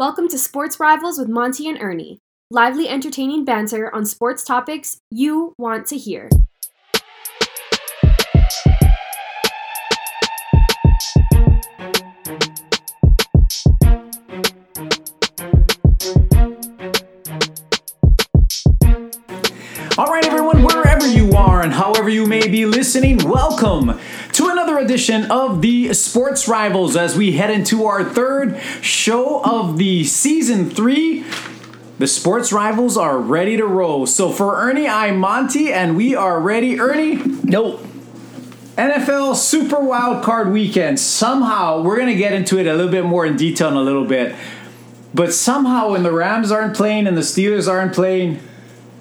Welcome to Sports Rivals with Monty and Ernie. Lively, entertaining banter on sports topics you want to hear. All right, everyone, wherever you are and however you may be listening, welcome to another edition of the Sports Rivals as we head into our third show of the season three. The Sports Rivals are ready to roll. So for Ernie, I'm Monty, and we are ready. Ernie, Nope. NFL Super Wild Card Weekend. Somehow, we're going to get into it a little bit more in detail in a little bit. But somehow, when the Rams aren't playing and the Steelers aren't playing,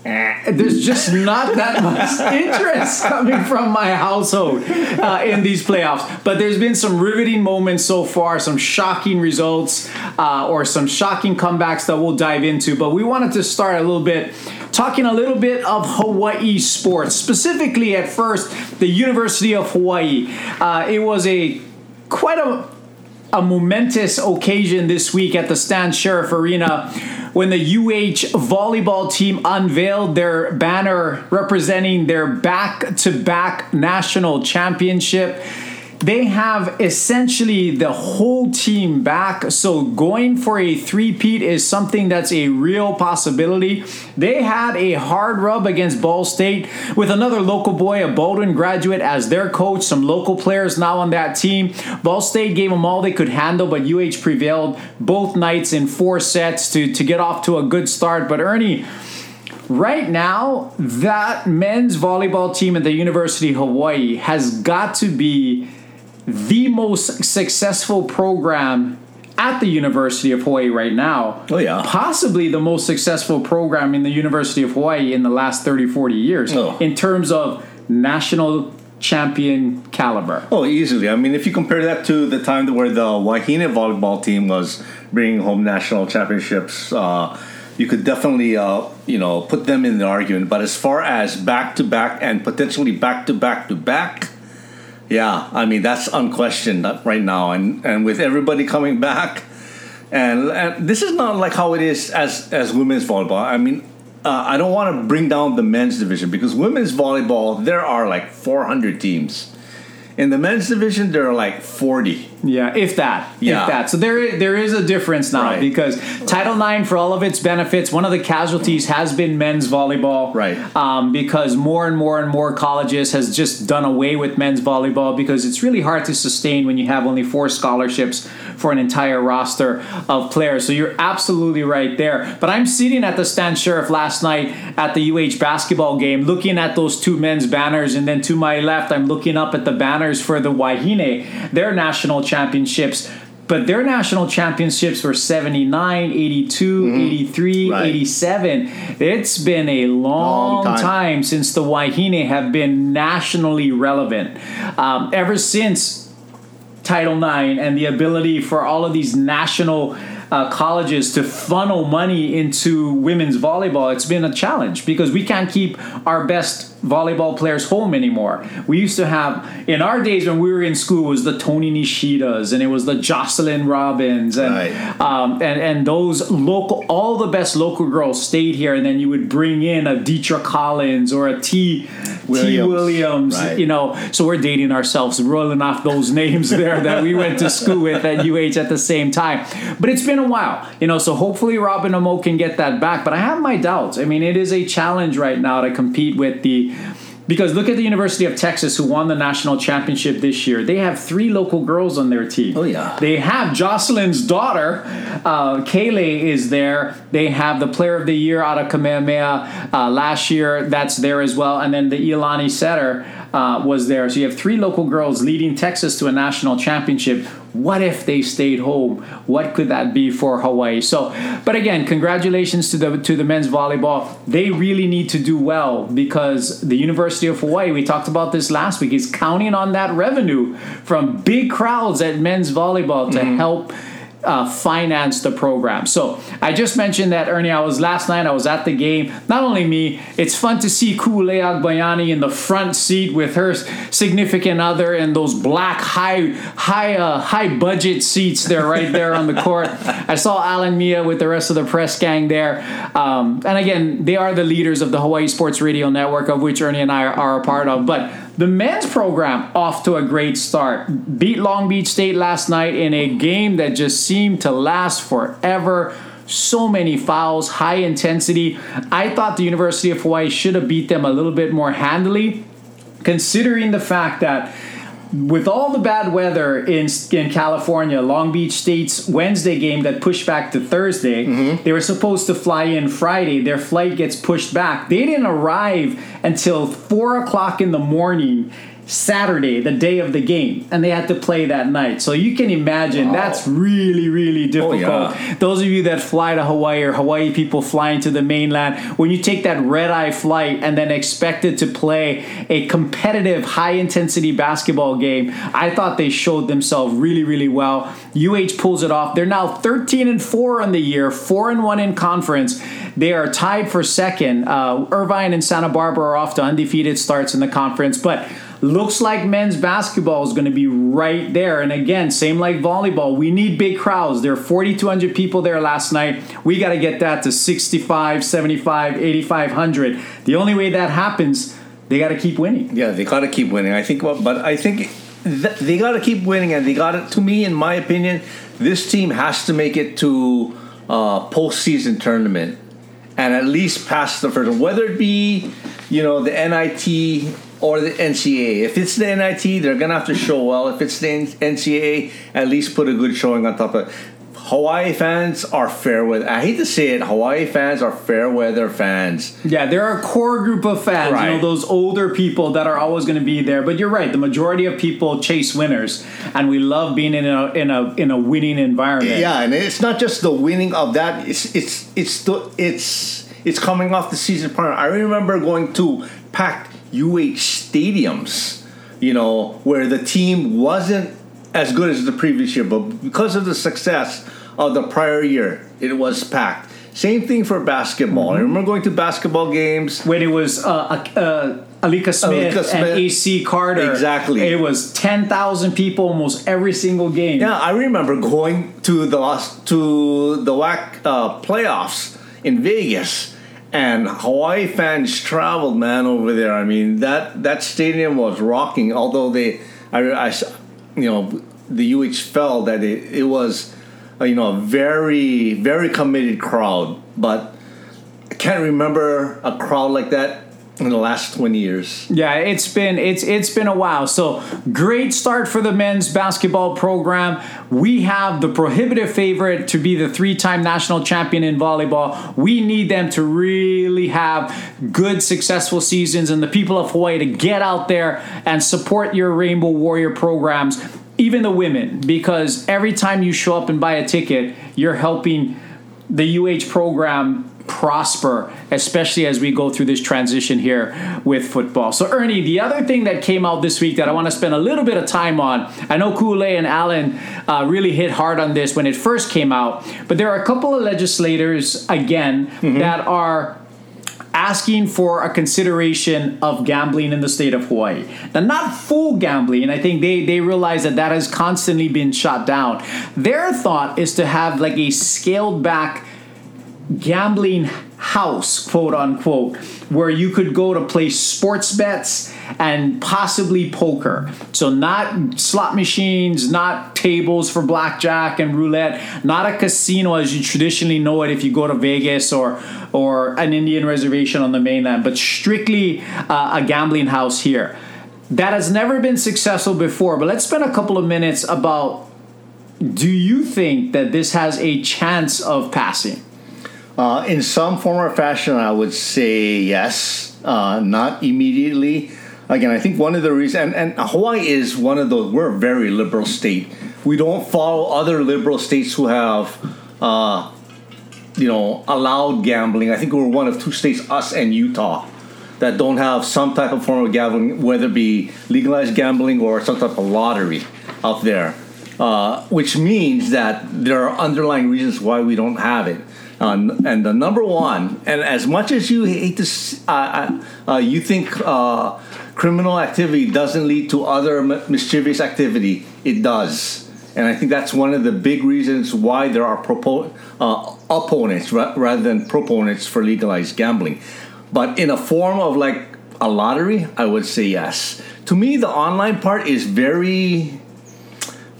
eh, there's just not that much interest coming from my household uh, in these playoffs. But there's been some riveting moments so far, some shocking results, uh, or some shocking comebacks that we'll dive into. But we wanted to start a little bit talking a little bit of Hawaii sports, specifically at first the University of Hawaii. Uh, it was a quite a a momentous occasion this week at the Stan Sheriff Arena when the UH volleyball team unveiled their banner representing their back to back national championship. They have essentially the whole team back, so going for a three-peat is something that's a real possibility. They had a hard rub against Ball State with another local boy, a Baldwin graduate, as their coach, some local players now on that team. Ball State gave them all they could handle, but UH prevailed both nights in four sets to, to get off to a good start. But Ernie, right now, that men's volleyball team at the University of Hawaii has got to be the most successful program at the University of Hawaii right now. Oh, yeah. Possibly the most successful program in the University of Hawaii in the last 30, 40 years Oh. in terms of national champion caliber. Oh, easily. I mean, if you compare that to the time where the Wahine volleyball team was bringing home national championships, uh, you could definitely, uh, you know, put them in the argument. But as far as back to back and potentially back to back to back, yeah, I mean that's unquestioned right now. And and with everybody coming back, and, and this is not like how it is as as women's volleyball. I mean. Uh, I don't want to bring down the men's division because women's volleyball there are like 400 teams. In the men's division there are like 40. Yeah, if that, Yeah. if that. So there, there is a difference now Right. because Title IX, for all of its benefits, one of the casualties has been men's volleyball. Right. Um, because more and more and more colleges has just done away with men's volleyball because it's really hard to sustain when you have only four scholarships for an entire roster of players. So you're absolutely right there. But I'm sitting at the Stan Sheriff last night at the UH basketball game, looking at those two men's banners, and then to my left, I'm looking up at the banners for the Wahine, their national championships. But their national championships were 79, 82, 83, Mm-hmm. Right. 87. It's been a long, Long time. time. since the Wahine have been nationally relevant. Um, ever since Title IX and the ability for all of these national uh, colleges to funnel money into women's volleyball, it's been a challenge because we can't keep our best volleyball players home anymore. We used to have, in our days when we were in school, it was the Tony Nishidas and it was the Jocelyn Robbins and Right. um, and and those local, all the best local girls stayed here, and then you would bring in a Deitre Collins or a T. T. Williams. Williams, Right. you know, so we're dating ourselves, rolling off those names there that we went to school with at UH at the same time. But it's been a while, you know, so hopefully Robin Amo can get that back. But I have my doubts. I mean, it is a challenge right now to compete with the. Because look at the University of Texas, who won the national championship this year. They have three local girls on their team. Oh, yeah. They have Jocelyn's daughter, uh, Kaylee, is there. They have the Player of the Year out of Kamehameha uh, last year. That's there as well. And then the Ilani Setter uh, was there. So you have three local girls leading Texas to a national championship. What if they stayed home? What could that be for Hawaii? So, but again, congratulations to the to the men's volleyball. They really need to do well because the University of Hawaii, we talked about this last week, is counting on that revenue from big crowds at men's volleyball to help uh, finance the program. So I just mentioned that Ernie. I was last night. I was at the game. Not only me, it's fun to see Kule Agbayani in the front seat with her significant other in those black high high uh, high budget seats there right there on the court. I saw Alan Mia with the rest of the press gang there. Um, and again, they are the leaders of the Hawaii Sports Radio Network, of which Ernie and I are, are a part of. But the men's program off to a great start. Beat Long Beach State last night in a game that just seemed to last forever. So many fouls, high intensity. I thought the University of Hawaii should have beat them a little bit more handily, considering the fact that with all the bad weather in in California, Long Beach State's Wednesday game that pushed back to Thursday, mm-hmm. they were supposed to fly in Friday. Their flight gets pushed back. They didn't arrive until four o'clock in the morning Saturday, the day of the game, and they had to play that night. So you can imagine wow. that's really, really difficult. Oh, yeah. Those of you that fly to Hawaii or Hawaii people flying to the mainland, when you take that red eye flight and then expected to play a competitive, high intensity basketball game, I thought they showed themselves really, really well. UH pulls it off. They're now 13 and 4 on the year, 4 and 1 in conference. They are tied for second. Uh, Irvine and Santa Barbara are off to undefeated starts in the conference, but Looks like men's basketball is going to be right there. And again, same like volleyball, we need big crowds. There are 4,200 people there last night. We got to get that to 65, 75, 8,500. The only way that happens, they got to keep winning. Yeah, they got to keep winning. I think, but I think they got to keep winning, and they got to. To me, in my opinion, this team has to make it to uh, postseason tournament and at least pass the first whether it be you know the NIT or the NCAA. If it's the NIT, they're gonna have to show well. If it's the NCAA, at least put a good showing on top of it. Hawaii fans are fair weather. I hate to say it, Hawaii fans are fair weather fans. Yeah, there are a core group of fans, right. you know, those older people that are always going to be there. But you're right, the majority of people chase winners, and we love being in a in a in a winning environment. Yeah, and it's not just the winning of that. It's it's it's the, it's it's coming off the season partner. I remember going to packed UH stadiums, you know, where the team wasn't as good as the previous year, but because of the success of the prior year, it was packed. Same thing for basketball. Mm-hmm. I remember going to basketball games when it was uh, uh, Alika Smith, Alika Smith and AC Carter. Exactly. It was ten thousand people almost every single game. Yeah, I remember going to the last to the WAC uh, playoffs in Vegas and Hawaii fans traveled, man, over there. I mean, that that stadium was rocking. Although they, I, I you know, the UH felt that it, it was, uh, you know, a very very committed crowd. But I can't remember a crowd like that in the last 20 years. Yeah, it's been it's it's been a while. So, great start for the men's basketball program. We have the prohibitive favorite to be the three-time national champion in volleyball. We need them to really have good successful seasons and the people of Hawaii to get out there and support your Rainbow Warrior programs, even the women because every time you show up and buy a ticket, you're helping the UH program prosper, especially as we go through this transition here with football. So, Ernie, the other thing that came out this week that I want to spend a little bit of time on, I know Kule and Allen uh, really hit hard on this when it first came out, but there are a couple of legislators, again, mm-hmm. that are asking for a consideration of gambling in the state of Hawaii. Now, not full gambling. and I think they, they realize that that has constantly been shot down. Their thought is to have like a scaled back gambling house, quote unquote, where you could go to play sports bets and possibly poker. So, not slot machines, not tables for blackjack and roulette, not a casino as you traditionally know it if you go to Vegas or, or an Indian reservation on the mainland, but strictly uh, a gambling house here. That has never been successful before, but let's spend a couple of minutes about do you think that this has a chance of passing? Uh, in some form or fashion, I would say yes, uh, not immediately. Again, I think one of the reasons, and, and Hawaii is one of those, we're a very liberal state. We don't follow other liberal states who have, uh, you know, allowed gambling. I think we're one of two states, us and Utah, that don't have some type of form of gambling, whether it be legalized gambling or some type of lottery out there. uh, which means that there are underlying reasons why we don't have it. Uh, and the number one, and as much as you hate to, s- uh, uh, uh, you think uh, criminal activity doesn't lead to other mischievous activity, it does. And I think that's one of the big reasons why there are uh, opponents ra- rather than proponents for legalized gambling. But in a form of like a lottery, I would say yes. To me, the online part is very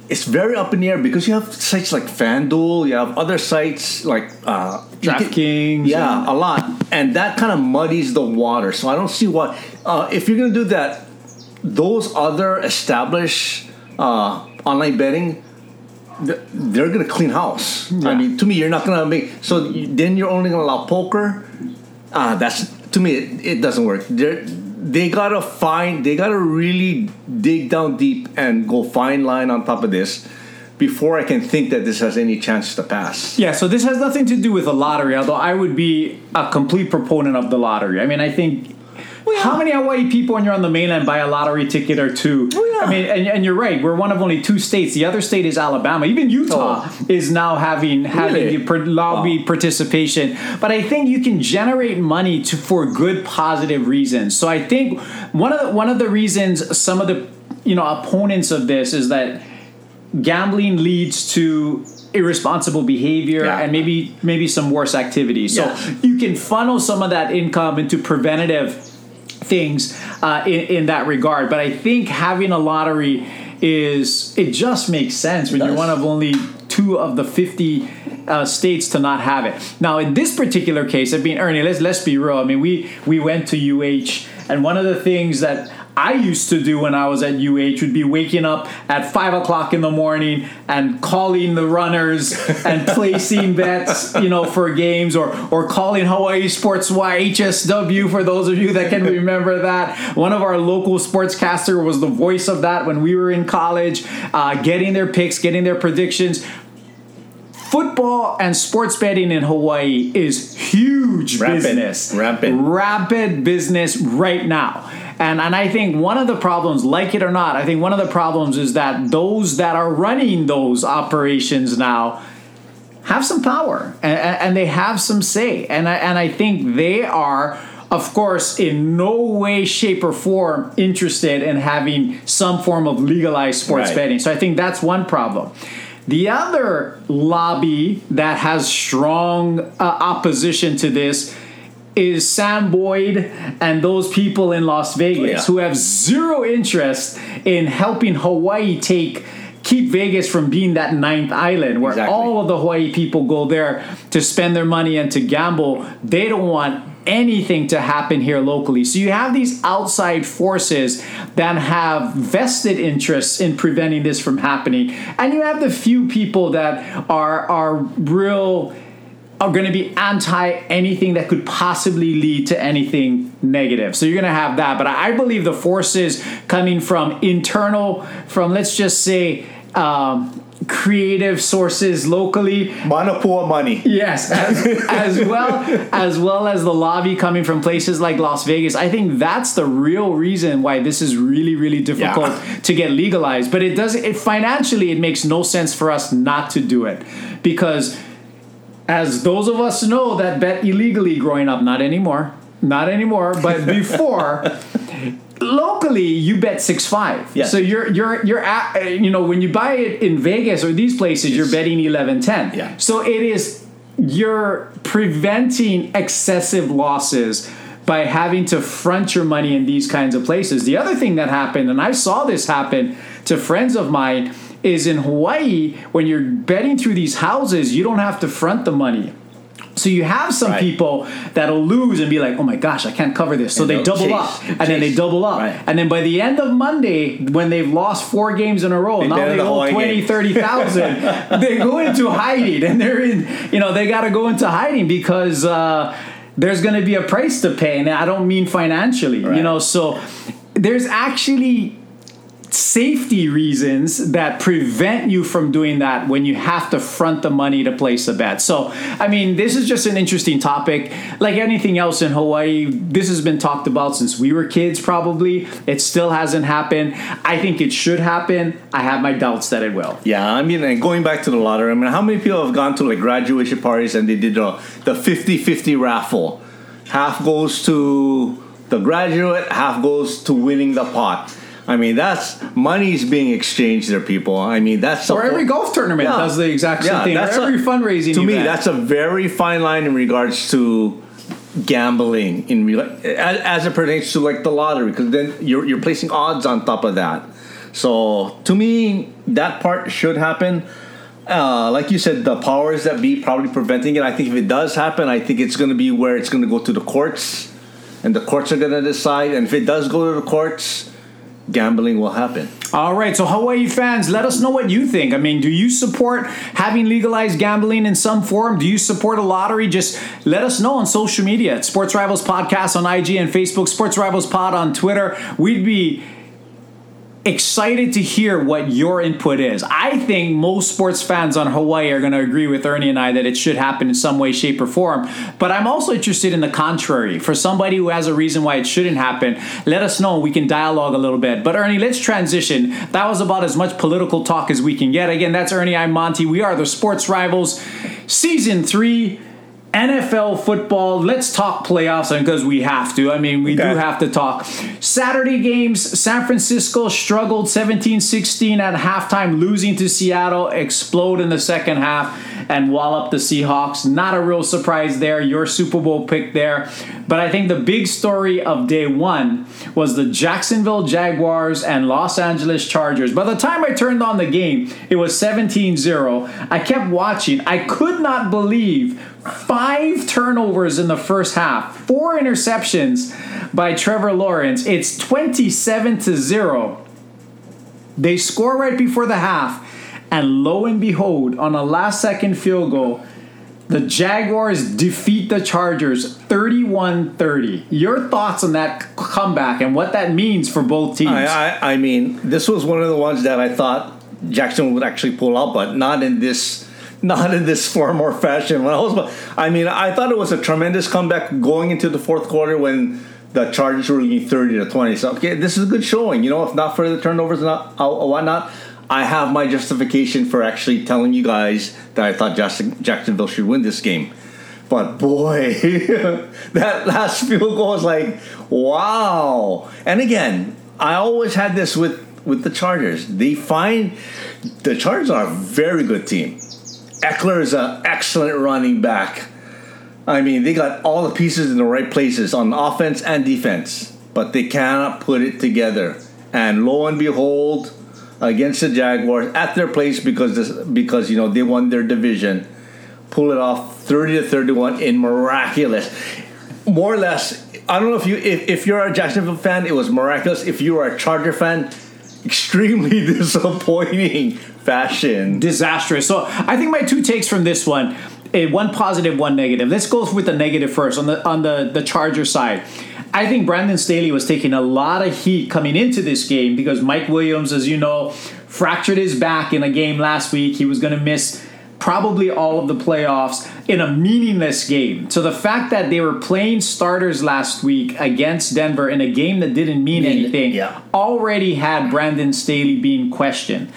it's very up in the air because you have sites like FanDuel, you have other sites like uh, DraftKings yeah, and- a lot, and that kind of muddies the water. So I don't see why uh, if you're going to do that, those other established uh, online betting. They're gonna clean house. I mean, to me, you're not gonna make. So then you're only gonna allow poker. Ah, that's to me, it, it doesn't work. They're, they gotta find, they gotta really dig down deep and go fine line on top of this before I can think that this has any chance to pass. Yeah, so this has nothing to do with the lottery, although I would be a complete proponent of the lottery. I mean, I think. How many Hawaii people, when you're on the mainland, buy a lottery ticket or two? Yeah. I mean, and, and you're right. We're one of only two states. The other state is Alabama. Even Utah Oh. is now having having Really? the lobby participation. But I think you can generate money to for good, positive reasons. So I think one of the, one of the reasons some of the you know opponents of this is that gambling leads to irresponsible behavior Yeah. and maybe maybe some worse activities. So Yeah. you can funnel some of that income into preventative things uh, in, in that regard. But I think having a lottery is it just makes sense when you're one of only two of the 50 uh, states to not have it. Now, in this particular case, I mean, Ernie, let's let's be real. I mean, we we went to UH, and one of the things that I used to do when I was at UH would be waking up at five o'clock in the morning and calling the runners and placing bets, you know, for games, or or calling Hawaii Sports Y HSW for those of you that can remember that. One of our local sportscaster was the voice of that when we were in college, uh, getting their picks, getting their predictions football and sports betting in Hawaii is huge business. Rampant. Rapid business right now. And and I think one of the problems, like it or not, I think one of the problems is that those that are running those operations now have some power and, and they have some say. And I, and I think they are, of course, in no way, shape, or form interested in having some form of legalized sports Right. betting. So I think that's one problem. The other lobby that has strong uh, opposition to this is Sam Boyd and those people in Las Vegas oh, yeah. who have zero interest in helping Hawaii take keep Vegas from being that ninth island where Exactly. all of the Hawaii people go there to spend their money and to gamble. They don't want anything to happen here locally. So you have these outside forces that have vested interests in preventing this from happening. And you have the few people that are are real are going to be anti anything that could possibly lead to anything negative. So you're going to have that. But I believe the forces coming from internal, from let's just say, um, creative sources locally, Manapua money. Yes, as, as well as well as the lobby coming from places like Las Vegas. I think that's the real reason why this is really really difficult Yeah. to get legalized. But it does it financially it makes no sense for us not to do it because as those of us know that bet illegally growing up, not anymore, not anymore, but before. Locally, you bet six five. Yes. So you're you're you're at uh, you know when you buy it in Vegas or these places, you're betting 11-10. Yeah. So it is you're preventing excessive losses by having to front your money in these kinds of places. The other thing that happened, and I saw this happen to friends of mine, is in Hawaii when you're betting through these houses, you don't have to front the money. So you have some Right. people that'll lose and be like, "Oh my gosh, I can't cover this." So And they double chase. up, and then they double up, Right. and then by the end of Monday, when they've lost four games in a row, now they on the owe Hawaii 20, 30,000. they go into hiding, and they're in. You know, they got to go into hiding because uh, there's going to be a price to pay, and I don't mean financially. You know, so there's actually safety reasons that prevent you from doing that when you have to front the money to place a bet. So, I mean, this is just an interesting topic. Like anything else in Hawaii, this has been talked about since we were kids, probably. It still hasn't happened. I think it should happen. I have my doubts that it will. Yeah, I mean, and going back to the lottery, I mean, how many people have gone to like graduation parties and they did the, the 50 50 raffle? Half goes to the graduate, half goes to winning the pot. I mean, that's money's being exchanged there, people. I mean, that's or every golf tournament yeah. does the exact same yeah, thing. That's or every a, fundraising. To event. me, that's a very fine line in regards to gambling in as, as it pertains to like the lottery, because then you're you're placing odds on top of that. So to me, that part should happen. Uh, like you said, the powers that be probably preventing it. I think if it does happen, I think it's going to be where it's going to go to the courts, and the courts are going to decide. And if it does go to the courts, gambling will happen. All right, so Hawaii fans, let us know what you think. I mean, do you support having legalized gambling in some form? Do you support a lottery? Just let us know on social media at Sports Rivals Podcast on IG and Facebook, Sports Rivals Pod on Twitter. We'd be excited to hear what your input is. I think most sports fans on Hawaii are going to agree with Ernie and I that it should happen in some way, shape, or form. But I'm also interested in the contrary. For somebody who has a reason why it shouldn't happen, let us know. We can dialogue a little bit. But Ernie, let's transition. That was about as much political talk as we can get. Again, that's Ernie. I'm Monty. We are the Sports Rivals, Season 3 NFL football. Let's talk playoffs because we have to. I mean, we okay. do have to talk. Saturday games, San Francisco struggled 17 16 at halftime, losing to Seattle, explode in the second half, and wallop the Seahawks. Not a real surprise there. Your Super Bowl pick there. But I think the big story of day one was the Jacksonville Jaguars and Los Angeles Chargers. By the time I turned on the game, it was 17 0. I kept watching. I could not believe five turnovers in the first half, four interceptions by Trevor Lawrence. It's 27 to 0. They score right before the half, and lo and behold, on a last second field goal, the Jaguars defeat the Chargers 31 30. Your thoughts on that comeback and what that means for both teams? I, I, I mean, this was one of the ones that I thought Jackson would actually pull out, but not in this not in this form or fashion. When I was, I mean, I thought it was a tremendous comeback going into the fourth quarter when the Chargers were leading thirty to twenty. So okay, this is a good showing. You know, if not for the turnovers, not uh, whatnot. I have my justification for actually telling you guys that I thought Jacksonville should win this game. But boy, that last field goal was like, wow. And again, I always had this with with the Chargers. They find the Chargers are a very good team. Ekeler is an excellent running back. I mean, they got all the pieces in the right places on offense and defense, but they cannot put it together. And lo and behold, against the Jaguars at their place because this, because you know they won their division, pull it off thirty to thirty one in miraculous, more or less. I don't know if you if, if you're a Jacksonville fan, it was miraculous. If you are a Charger fan, extremely disappointing fashion. Disastrous. So I think my two takes from this one, eh, one positive, one negative. Let's go with the negative first on the on the the Charger side. I think Brandon Staley was taking a lot of heat coming into this game because Mike Williams, as you know, fractured his back in a game last week. He was going to miss probably all of the playoffs in a meaningless game. So the fact that they were playing starters last week against Denver in a game that didn't mean anything yeah. already had Brandon Staley being questioned.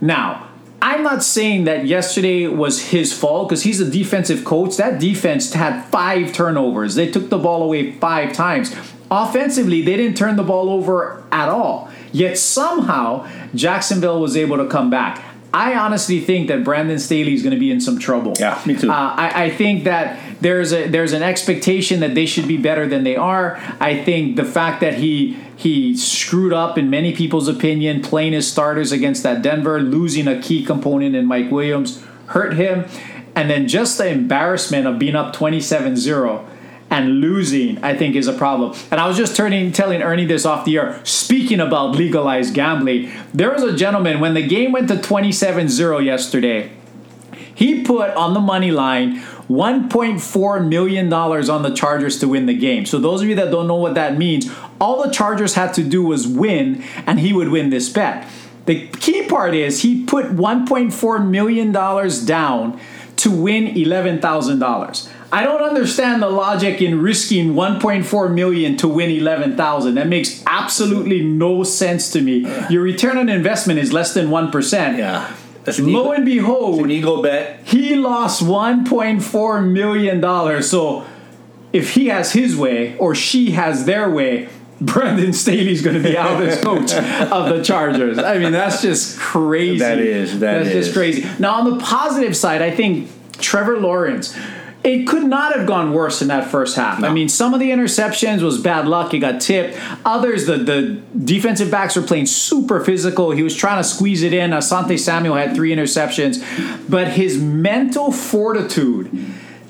Now, I'm not saying that yesterday was his fault because he's a defensive coach. That defense had five turnovers. They took the ball away five times. Offensively, they didn't turn the ball over at all. Yet somehow, Jacksonville was able to come back. I honestly think that Brandon Staley is going to be in some trouble. Yeah, me too. Uh, I, I, think that there's a there's an expectation that they should be better than they are. I think the fact that he he screwed up in many people's opinion, playing his starters against that Denver, losing a key component in Mike Williams, hurt him, and then just the embarrassment of being up 27-0 and losing, I think, is a problem. And I was just turning, telling Ernie this off the air. Speaking about legalized gambling, there was a gentleman when the game went to 27 0 yesterday. He put on the money line $1.4 million on the Chargers to win the game. So, those of you that don't know what that means, all the Chargers had to do was win, and he would win this bet. The key part is he put $1.4 million down to win $11,000. I don't understand the logic in risking 1.4 million to win 11,000. That makes absolutely no sense to me. Your return on investment is less than 1%. Yeah. That's Lo and behold, an ego bet. he lost 1.4 million dollars. So if he has his way or she has their way, Brandon Staley's going to be out as coach of the Chargers. I mean, that's just crazy. That is, that that's is. just crazy. Now, on the positive side, I think Trevor Lawrence. It could not have gone worse in that first half. I mean, some of the interceptions was bad luck. It got tipped. Others, the, the defensive backs were playing super physical. He was trying to squeeze it in. Asante Samuel had three interceptions. But his mental fortitude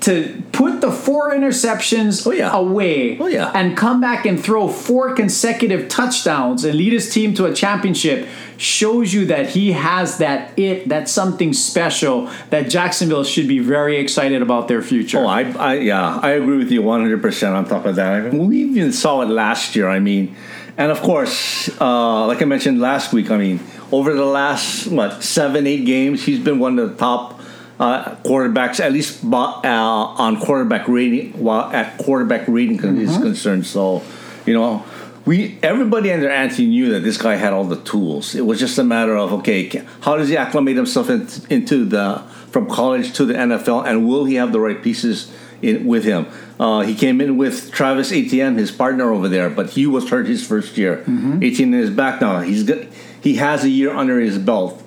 to put the four interceptions Oh, yeah. away Oh, yeah. and come back and throw four consecutive touchdowns and lead his team to a championship shows you that he has that it, that something special that Jacksonville should be very excited about their future. Oh, I, I, yeah, I agree with you 100% on top of that. I mean, we even saw it last year. I mean, and of course, uh, like I mentioned last week, I mean, over the last, what, seven, eight games, he's been one of the top uh, quarterbacks, at least uh, on quarterback rating, while at quarterback rating is concerned. So, you know, we everybody under Anthony knew that this guy had all the tools. It was just a matter of okay, how does he acclimate himself in, into the from college to the NFL, and will he have the right pieces in with him? Uh, he came in with Travis Etienne, his partner over there, but he was hurt his first year. Etienne is back now. He's good. He has a year under his belt.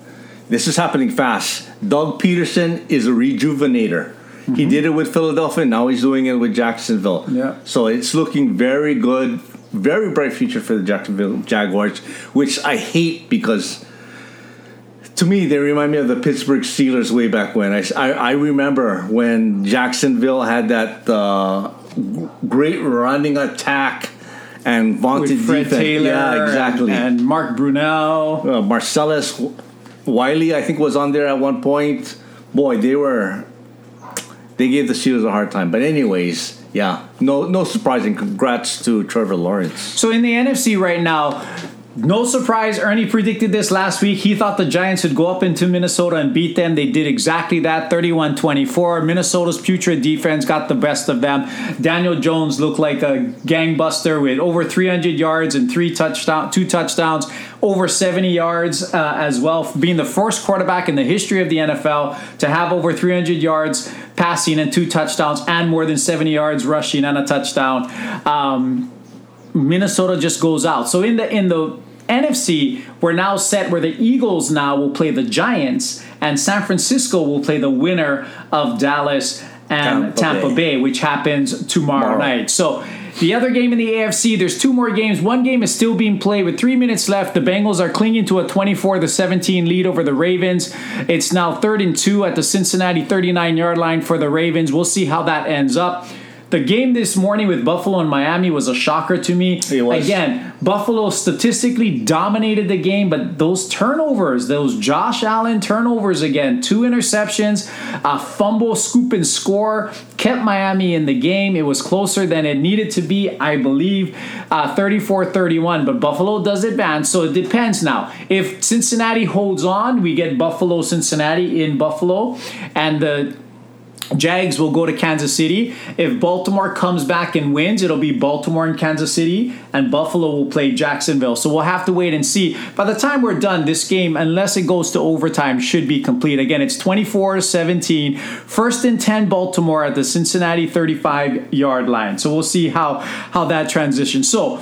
This is happening fast. Doug Pederson is a rejuvenator. He did it with Philadelphia. Now he's doing it with Jacksonville. Yeah. So it's looking very good. Very bright future for the Jacksonville Jaguars, which I hate because to me they remind me of the Pittsburgh Steelers way back when. I, I, I remember when Jacksonville had that uh, great running attack and vaunted with Fred defense. Taylor yeah, exactly. and, and Mark Brunell. uh, Marcellus Wiley, I think, was on there at one point. Boy, they were. They gave the Steelers a hard time, but anyways, yeah, no, no surprising. Congrats to Trevor Lawrence. So in the NFC right now, no surprise, Ernie predicted this last week. He thought the Giants would go up into Minnesota and beat them. They did exactly that 31 24. Minnesota's putrid defense got the best of them. Daniel Jones looked like a gangbuster with over 300 yards and three touchdown, two touchdowns, over 70 yards uh, as well, being the first quarterback in the history of the NFL to have over 300 yards passing and two touchdowns and more than 70 yards rushing and a touchdown. Um, Minnesota just goes out. So in the in the NFC, we're now set where the Eagles now will play the Giants, and San Francisco will play the winner of Dallas and Tampa Tampa, Bay. Bay. which happens tomorrow, Tomorrow. night. So the other game in the AFC, there's two more games. One game is still being played with three minutes left. The Bengals are clinging to a 24 to 17 lead over the Ravens. It's now third and two at the Cincinnati 39 yard line for the Ravens. We'll see how that ends up. The game this morning with Buffalo and Miami was a shocker to me. It was. Again, Buffalo statistically dominated the game, but those turnovers, those Josh Allen turnovers again, two interceptions, a fumble, scoop, and score kept Miami in the game. It was closer than it needed to be, I believe, uh, 34 31. But Buffalo does advance, so it depends now. If Cincinnati holds on, we get Buffalo, Cincinnati in Buffalo, and the Jags will go to Kansas City. If Baltimore comes back and wins, it'll be Baltimore and Kansas City, and Buffalo will play Jacksonville. So we'll have to wait and see. By the time we're done, this game, unless it goes to overtime, should be complete. Again, it's 24 17. First and 10 Baltimore at the Cincinnati 35 yard line. So we'll see how, how that transitions. So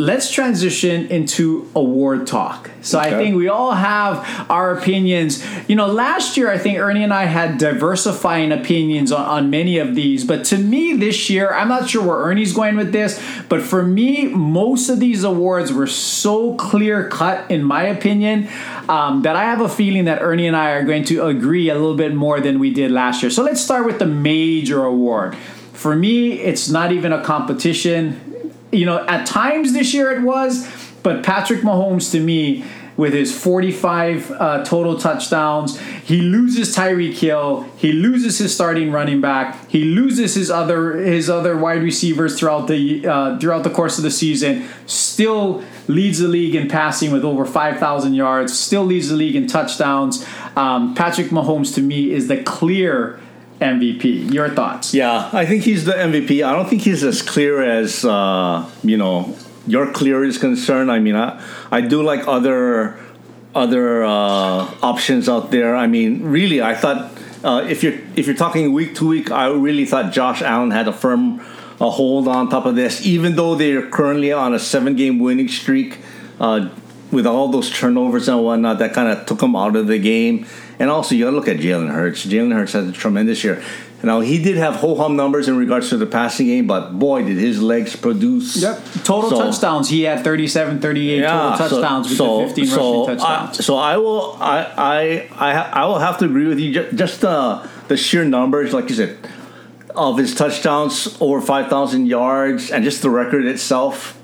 let's transition into award talk. So I think we all have our opinions. You know, last year I think Ernie and I had diversifying opinions on, on many of these, but to me this year, I'm not sure where Ernie's going with this, but for me, most of these awards were so clear cut, in my opinion, um, that I have a feeling that Ernie and I are going to agree a little bit more than we did last year. So let's start with the major award. For me, it's not even a competition you know, at times this year it was, but Patrick Mahomes to me with his 45 uh, total touchdowns. He loses Tyreek Hill. He loses his starting running back. He loses his other his other wide receivers throughout the uh, throughout the course of the season. Still leads the league in passing with over 5,000 yards. Still leads the league in touchdowns. Um, Patrick Mahomes to me is the clear MVP. Your thoughts? Yeah, I think he's the MVP. I don't think he's as clear as uh, you know your clear is concerned. I mean, I I do like other other uh, options out there. I mean, really, I thought uh, if you're if you're talking week to week, I really thought Josh Allen had a firm a hold on top of this, even though they're currently on a seven game winning streak. Uh, with all those turnovers and whatnot, that kind of took him out of the game. And also, you got to look at Jalen Hurts. Jalen Hurts had a tremendous year. Now he did have ho hum numbers in regards to the passing game, but boy, did his legs produce. Yep. Total so, touchdowns. He had 37, 38 yeah, total touchdowns so, with so, 15 so rushing touchdowns. I, so I will, I, I, I, I will have to agree with you. Just uh, the sheer numbers, like you said, of his touchdowns over 5,000 yards, and just the record itself.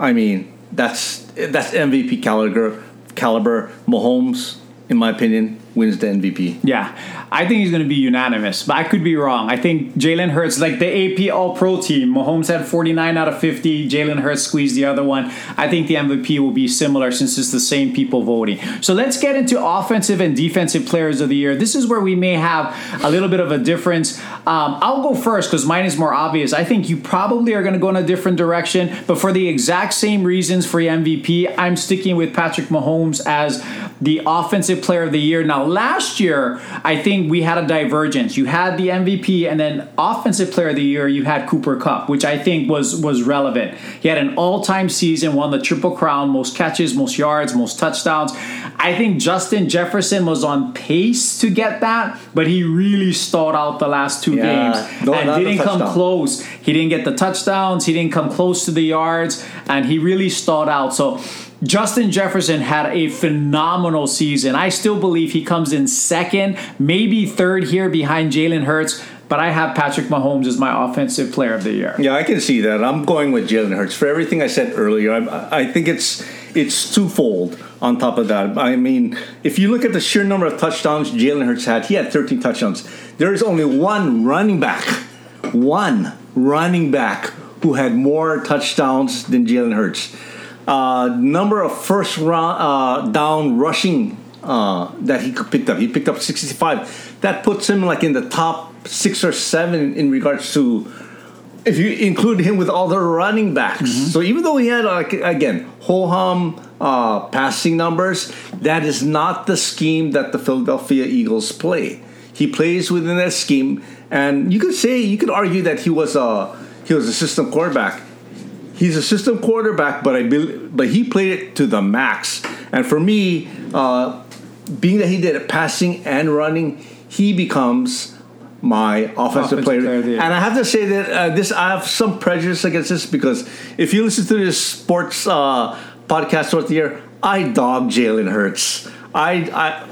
I mean, that's that's MVP caliber. Caliber Mahomes, in my opinion, wins the MVP. Yeah, I think he's going to be unanimous, but I could be wrong. I think Jalen Hurts, like the AP All Pro team, Mahomes had 49 out of 50. Jalen Hurts squeezed the other one. I think the MVP will be similar since it's the same people voting. So let's get into offensive and defensive players of the year. This is where we may have a little bit of a difference. Um, I'll go first because mine is more obvious. I think you probably are going to go in a different direction, but for the exact same reasons for MVP, I'm sticking with Patrick Mahomes as the offensive player of the year. Now, last year, I think we had a divergence. You had the MVP, and then offensive player of the year, you had Cooper Kupp, which I think was was relevant. He had an all time season, won the triple crown, most catches, most yards, most touchdowns. I think Justin Jefferson was on pace to get that, but he really stalled out the last two yeah. games no, and didn't come close. He didn't get the touchdowns. He didn't come close to the yards, and he really stalled out. So Justin Jefferson had a phenomenal season. I still believe he comes in second, maybe third here behind Jalen Hurts. But I have Patrick Mahomes as my offensive player of the year. Yeah, I can see that. I'm going with Jalen Hurts for everything I said earlier. I, I think it's it's twofold. On top of that, I mean, if you look at the sheer number of touchdowns Jalen Hurts had, he had 13 touchdowns. There is only one running back, one running back who had more touchdowns than Jalen Hurts uh, number of first round uh, down rushing uh, that he picked up. He picked up 65. That puts him like in the top six or seven in regards to if you include him with all the running backs. Mm-hmm. So even though he had like again ho hum uh, passing numbers, that is not the scheme that the Philadelphia Eagles play. He plays within that scheme, and you could say you could argue that he was a he was a system quarterback he's a system quarterback, but I but he played it to the max. And for me, uh, being that he did it passing and running, he becomes my offensive, offensive player. player and I have to say that uh, this I have some prejudice against this because if you listen to this sports uh, podcast throughout the year, I dog Jalen Hurts. I,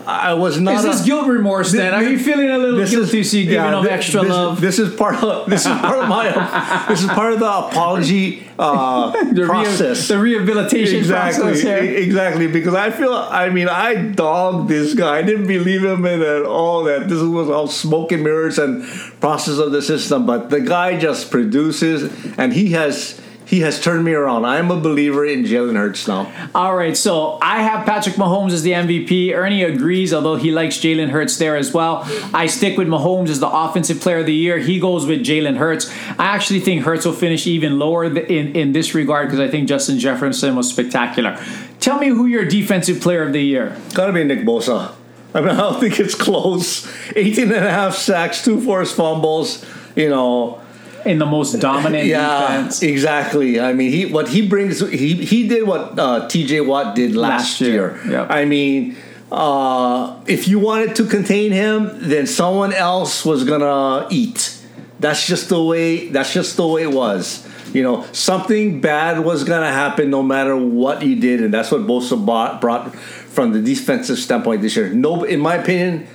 I I was not. Is this a, guilt remorse this, then? Are you feeling a little guilty? Is, so you giving yeah, him extra this, love. This is part of this is part of my this is part of the apology uh, the process, re- the rehabilitation exactly, process. Here. Exactly, because I feel. I mean, I dogged this guy. I didn't believe him in at all. That this was all smoke and mirrors and process of the system. But the guy just produces, and he has he has turned me around. I'm a believer in Jalen Hurts now. All right, so I have Patrick Mahomes as the MVP. Ernie agrees, although he likes Jalen Hurts there as well. I stick with Mahomes as the offensive player of the year. He goes with Jalen Hurts. I actually think Hurts will finish even lower in, in this regard because I think Justin Jefferson was spectacular. Tell me who your defensive player of the year. Gotta be Nick Bosa. I mean, I don't think it's close. 18 and a half sacks, two forced fumbles, you know in the most dominant yeah, defense. Exactly. I mean, he what he brings he he did what uh, T.J. Watt did last, last year. year. Yep. I mean, uh, if you wanted to contain him, then someone else was gonna eat. That's just the way. That's just the way it was. You know, something bad was gonna happen no matter what you did, and that's what Bosa brought, brought from the defensive standpoint this year. No, in my opinion,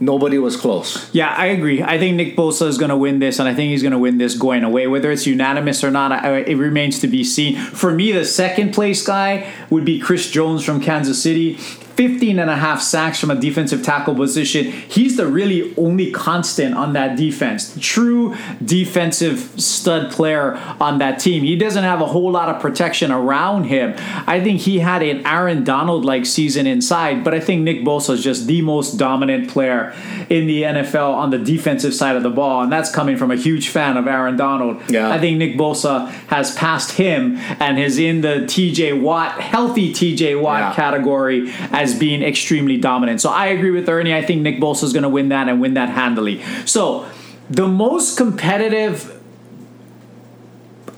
nobody was close. Yeah, I agree. I think Nick Bosa is going to win this, and I think he's going to win this going away. Whether it's unanimous or not, I, it remains to be seen. For me, the second place guy would be Chris Jones from Kansas City. 15 and a half sacks from a defensive tackle position. He's the really only constant on that defense. True defensive stud player on that team. He doesn't have a whole lot of protection around him. I think he had an Aaron Donald like season inside, but I think Nick Bosa is just the most dominant player in the NFL on the defensive side of the ball, and that's coming from a huge fan of Aaron Donald. Yeah. I think Nick Bosa has passed him and is in the TJ Watt, healthy TJ Watt Yeah. category as being extremely dominant. So I agree with Ernie. I think Nick Bosa is going to win that and win that handily. So the most competitive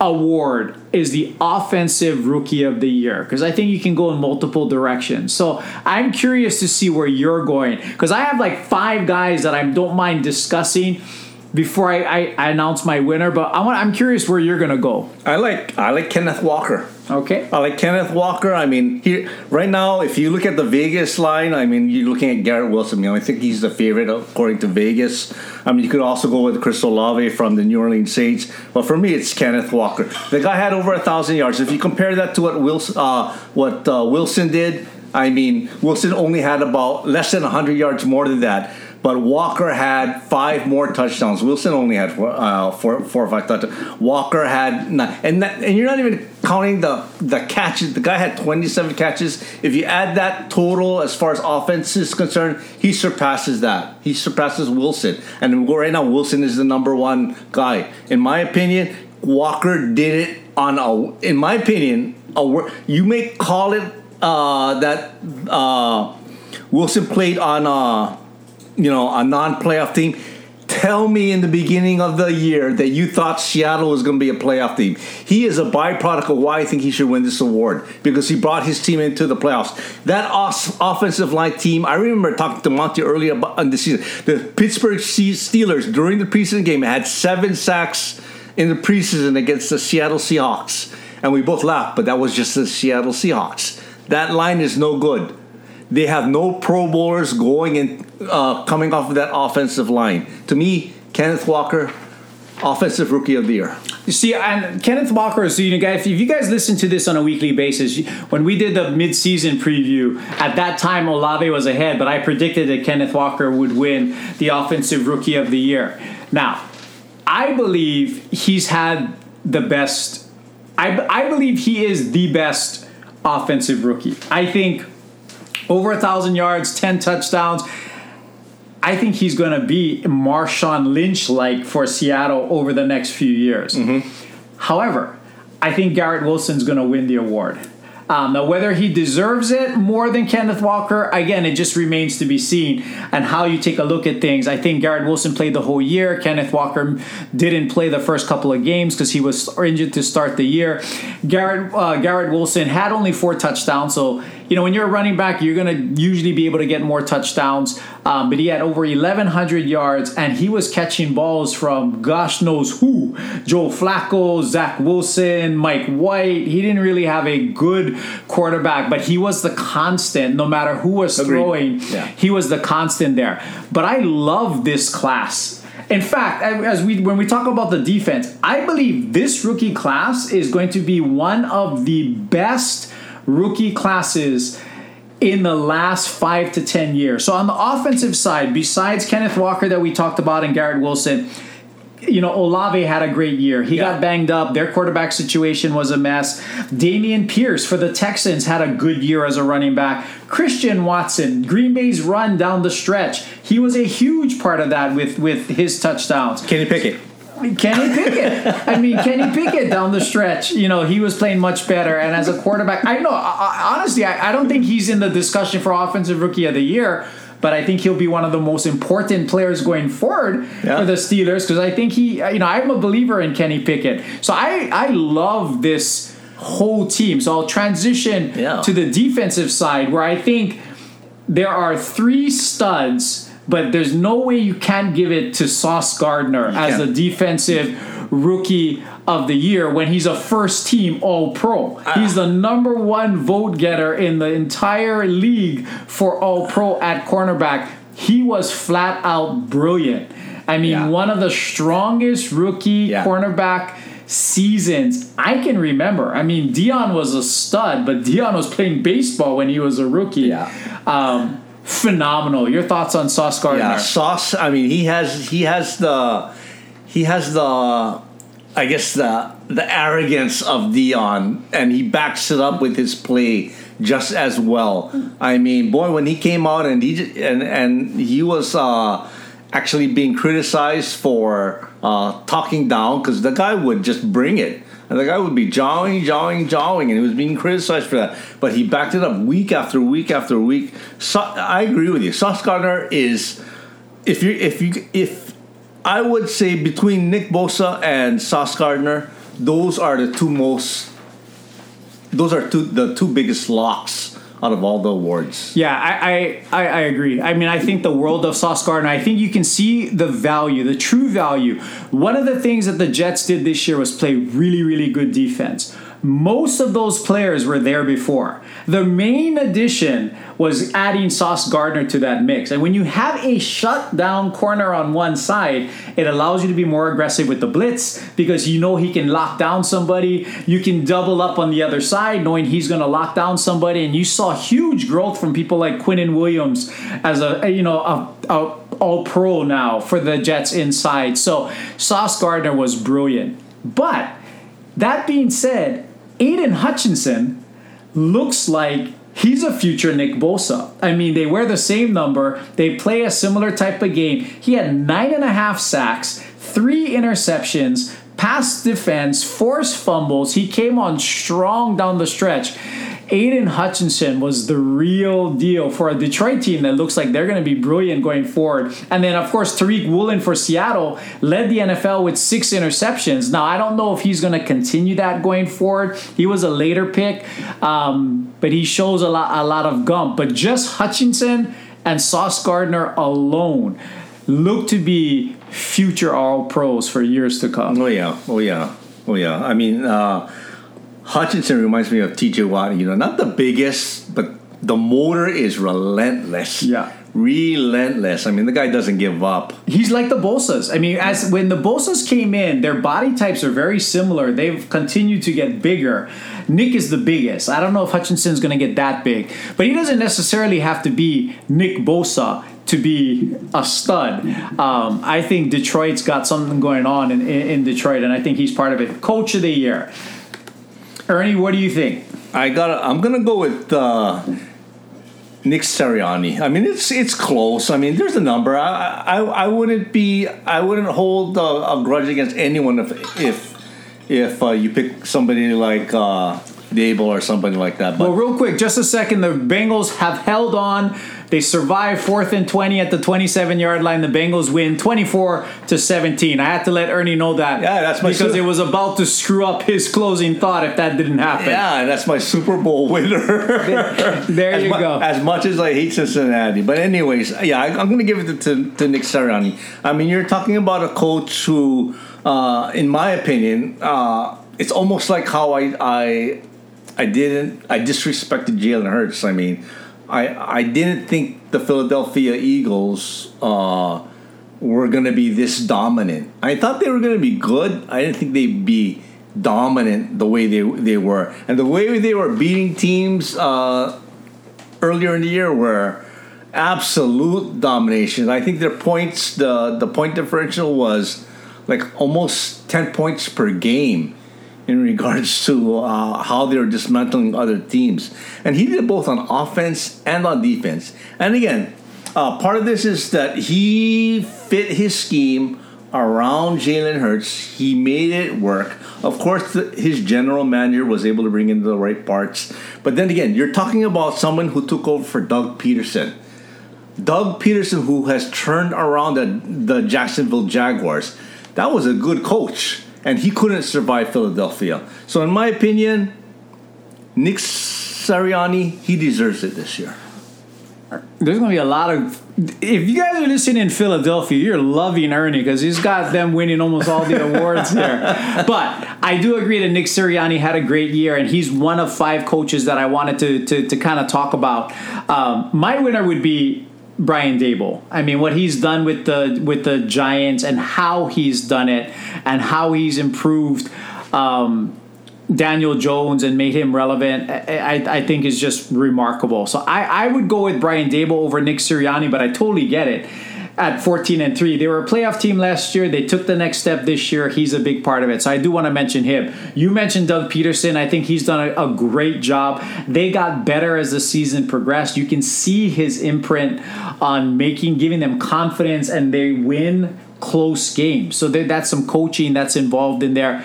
award is the offensive rookie of the year because I think you can go in multiple directions. So I'm curious to see where you're going because I have like five guys that I don't mind discussing before I, I, I announce my winner. But I want I'm curious where you're gonna go. I like I like Kenneth Walker. Okay. I like Kenneth Walker. I mean, here right now, if you look at the Vegas line, I mean, you're looking at Garrett Wilson. You know, I think he's the favorite according to Vegas. I mean, you could also go with Chris Olave from the New Orleans Saints, but for me, it's Kenneth Walker. The guy had over a thousand yards. If you compare that to what Wilson, uh, what uh, Wilson did, I mean, Wilson only had about less than hundred yards more than that. But Walker had five more touchdowns. Wilson only had four, uh, four, four or five touchdowns. Walker had nine, and that, and you're not even counting the the catches. The guy had 27 catches. If you add that total as far as offense is concerned, he surpasses that. He surpasses Wilson, and right now Wilson is the number one guy. In my opinion, Walker did it on a. In my opinion, a you may call it uh, that uh, Wilson played on a you know a non-playoff team. Tell me in the beginning of the year that you thought Seattle was going to be a playoff team. He is a byproduct of why I think he should win this award because he brought his team into the playoffs. That offensive line team, I remember talking to Monty earlier about, the season. The Pittsburgh Steelers during the preseason game had seven sacks in the preseason against the Seattle Seahawks, and we both laughed, but that was just the Seattle Seahawks. That line is no good. They have no Pro Bowlers going and uh, coming off of that offensive line. To me, Kenneth Walker, offensive rookie of the year. You see, and Kenneth Walker. So you guys, if you guys listen to this on a weekly basis, when we did the mid-season preview, at that time Olave was ahead, but I predicted that Kenneth Walker would win the offensive rookie of the year. Now, I believe he's had the best. I I believe he is the best offensive rookie. I think over a thousand yards, ten touchdowns. I think he's going to be Marshawn Lynch like for Seattle over the next few years. However, I think Garrett Wilson's going to win the award. Um, now, whether he deserves it more than Kenneth Walker, again, it just remains to be seen. And how you take a look at things. I think Garrett Wilson played the whole year. Kenneth Walker didn't play the first couple of games because he was injured to start the year. Garrett uh, Garrett Wilson had only four touchdowns, so you know when you're a running back, you're going to usually be able to get more touchdowns. Um, but he had over 1,100 yards, and he was catching balls from gosh knows who: Joe Flacco, Zach Wilson, Mike White. He didn't really have a good quarterback, but he was the constant. No matter who was Agreed. throwing, Yeah. he was the constant there. But I love this class. In fact, as we when we talk about the defense, I believe this rookie class is going to be one of the best rookie classes in the last five to ten years. So on the offensive side, besides Kenneth Walker that we talked about and Garrett Wilson, you know, Olave had a great year. He Yeah. got banged up. Their quarterback situation was a mess. Dameon Pierce for the Texans had a good year as a running back. Christian Watson, Green Bay's run down the stretch, he was a huge part of that with with his touchdowns. Kenny Pickett. Kenny Pickett. I mean, Kenny Pickett down the stretch, you know, he was playing much better. And as a quarterback, I know, I, I- honestly, I, I don't think he's in the discussion for Offensive Rookie of the Year, but I think he'll be one of the most important players going forward Yeah. for the Steelers because I think he, you know, I'm a believer in Kenny Pickett. So I, I love this whole team. So I'll transition Yeah. to the defensive side where I think there are three studs, but there's no way you can't give it to Sauce Gardner as the defensive rookie of the year when he's a first team all pro. he's the number one vote getter in the entire league for all pro at cornerback. he was flat out brilliant. I mean, Yeah. one of the strongest rookie Yeah. cornerback seasons I can remember. I mean, Deion was a stud, but Deion was playing baseball when he was a rookie. Yeah. Um, phenomenal. Your thoughts on Sauce Gardner? Yeah, Sauce. I mean, he has he has the he has the I guess the the arrogance of Deion, and he backs it up with his play just as well. I mean, boy, when he came out and he and and he was uh, actually being criticized for uh, talking down because the guy would just bring it. And the guy would be jawing, jawing, jawing, and he was being criticized for that. But he backed it up week after week after week. So, I agree with you. Sauce Gardner is, if you if you if I would say between Nick Bosa and Sauce Gardner, those are the two most. Those are two the two biggest locks out of all the awards. Yeah, I, I, I, agree. I mean, I think the world of Sauce Gardner, I think you can see the value, the true value. One of the things that the Jets did this year was play really, really good defense. Most of those players were there before. The main addition was adding Sauce Gardner to that mix. And when you have a shutdown corner on one side, it allows you to be more aggressive with the blitz because you know he can lock down somebody. You can double up on the other side knowing he's going to lock down somebody. And you saw huge growth from people like Quinnen Williams as a, you know, a, a all pro now for the Jets inside. So Sauce Gardner was brilliant. But that being said, Aiden Hutchinson looks like he's a future Nick Bosa. I mean, they wear the same number, they play a similar type of game. He had nine and a half sacks, three interceptions, pass defense, forced fumbles. He came on strong down the stretch. Aiden Hutchinson was the real deal for a Detroit team that looks like they're going to be brilliant going forward. And then, of course, Tariq Woolen for Seattle led the NFL with six interceptions. Now, I don't know if he's going to continue that going forward. He was a later pick, um, but he shows a lot, a lot of gump. But just Hutchinson and Sauce Gardner alone look to be future All Pros for years to come. Oh yeah, oh yeah, oh yeah. I mean, uh, Hutchinson reminds me of T.J. Watt. You know, not the biggest, but the motor is relentless. Yeah. relentless. I mean, the guy doesn't give up. He's like the Bosas. I mean, as when the Bosas came in, their body types are very similar. They've continued to get bigger. Nick is the biggest. I don't know if Hutchinson's going to get that big, but he doesn't necessarily have to be Nick Bosa to be a stud. Um, I think Detroit's got something going on in, in, in Detroit, and I think he's part of it. Coach of the year, Ernie. What do you think? I got. I'm gonna go with uh, Nick Sirianni. I mean, it's it's close. I mean, there's a number. I I, I wouldn't be. I wouldn't hold a, a grudge against anyone if if if uh, you pick somebody like uh, Daboll or somebody like that. But Well, real quick, just a second. The Bengals have held on. They survive fourth and 20 at the 27 yard line. The Bengals win 24 to 17. I had to let Ernie know that. Yeah, that's my Because su- it was about to screw up his closing thought if that didn't happen. yeah, that's my Super Bowl winner. There as you mu- go. As much as I hate Cincinnati, but anyways, yeah, I, I'm going to give it to, to Nick Sirianni. I mean, you're talking about a coach who, uh, in my opinion, uh, it's almost like how I I I didn't I disrespected Jalen Hurts. I mean, I I didn't think the Philadelphia Eagles. Uh, were going to be this dominant. I thought they were going to be good. I didn't think they'd be dominant the way they they were, and the way they were beating teams uh, earlier in the year were absolute domination. I think their points, the the point differential was like almost ten points per game in regards to uh, how they're dismantling other teams, and he did it both on offense and on defense. And again, uh, part of this is that he fit his scheme around Jalen Hurts. He made it work. Of course, the, his general manager was able to bring in the right parts. But then again, you're talking about someone who took over for Doug Pederson. Doug Pederson, who has turned around the, the Jacksonville Jaguars. That was a good coach, and he couldn't survive Philadelphia. So, in my opinion, Nick Sirianni, he deserves it this year. There's going to be a lot of. If you guys are listening in Philadelphia, you're loving Ernie because he's got them winning almost all the awards there. But I do agree that Nick Sirianni had a great year, and he's one of five coaches that I wanted to to, to kind of talk about. Um, my winner would be Brian Daboll. I mean, what he's done with the with the Giants and how he's done it and how he's improved um, Daniel Jones and made him relevant, I, I, think is just remarkable. So I, I would go with Brian Daboll over Nick Sirianni, but I totally get it at 14 and 3. They were a playoff team last year. They took the next step this year. He's a big part of it. So I do want to mention him. You mentioned Doug Pederson. I think he's done a, a great job. They got better as the season progressed. You can see his imprint on making, giving them confidence, and they win close games. So that's some coaching that's involved in there.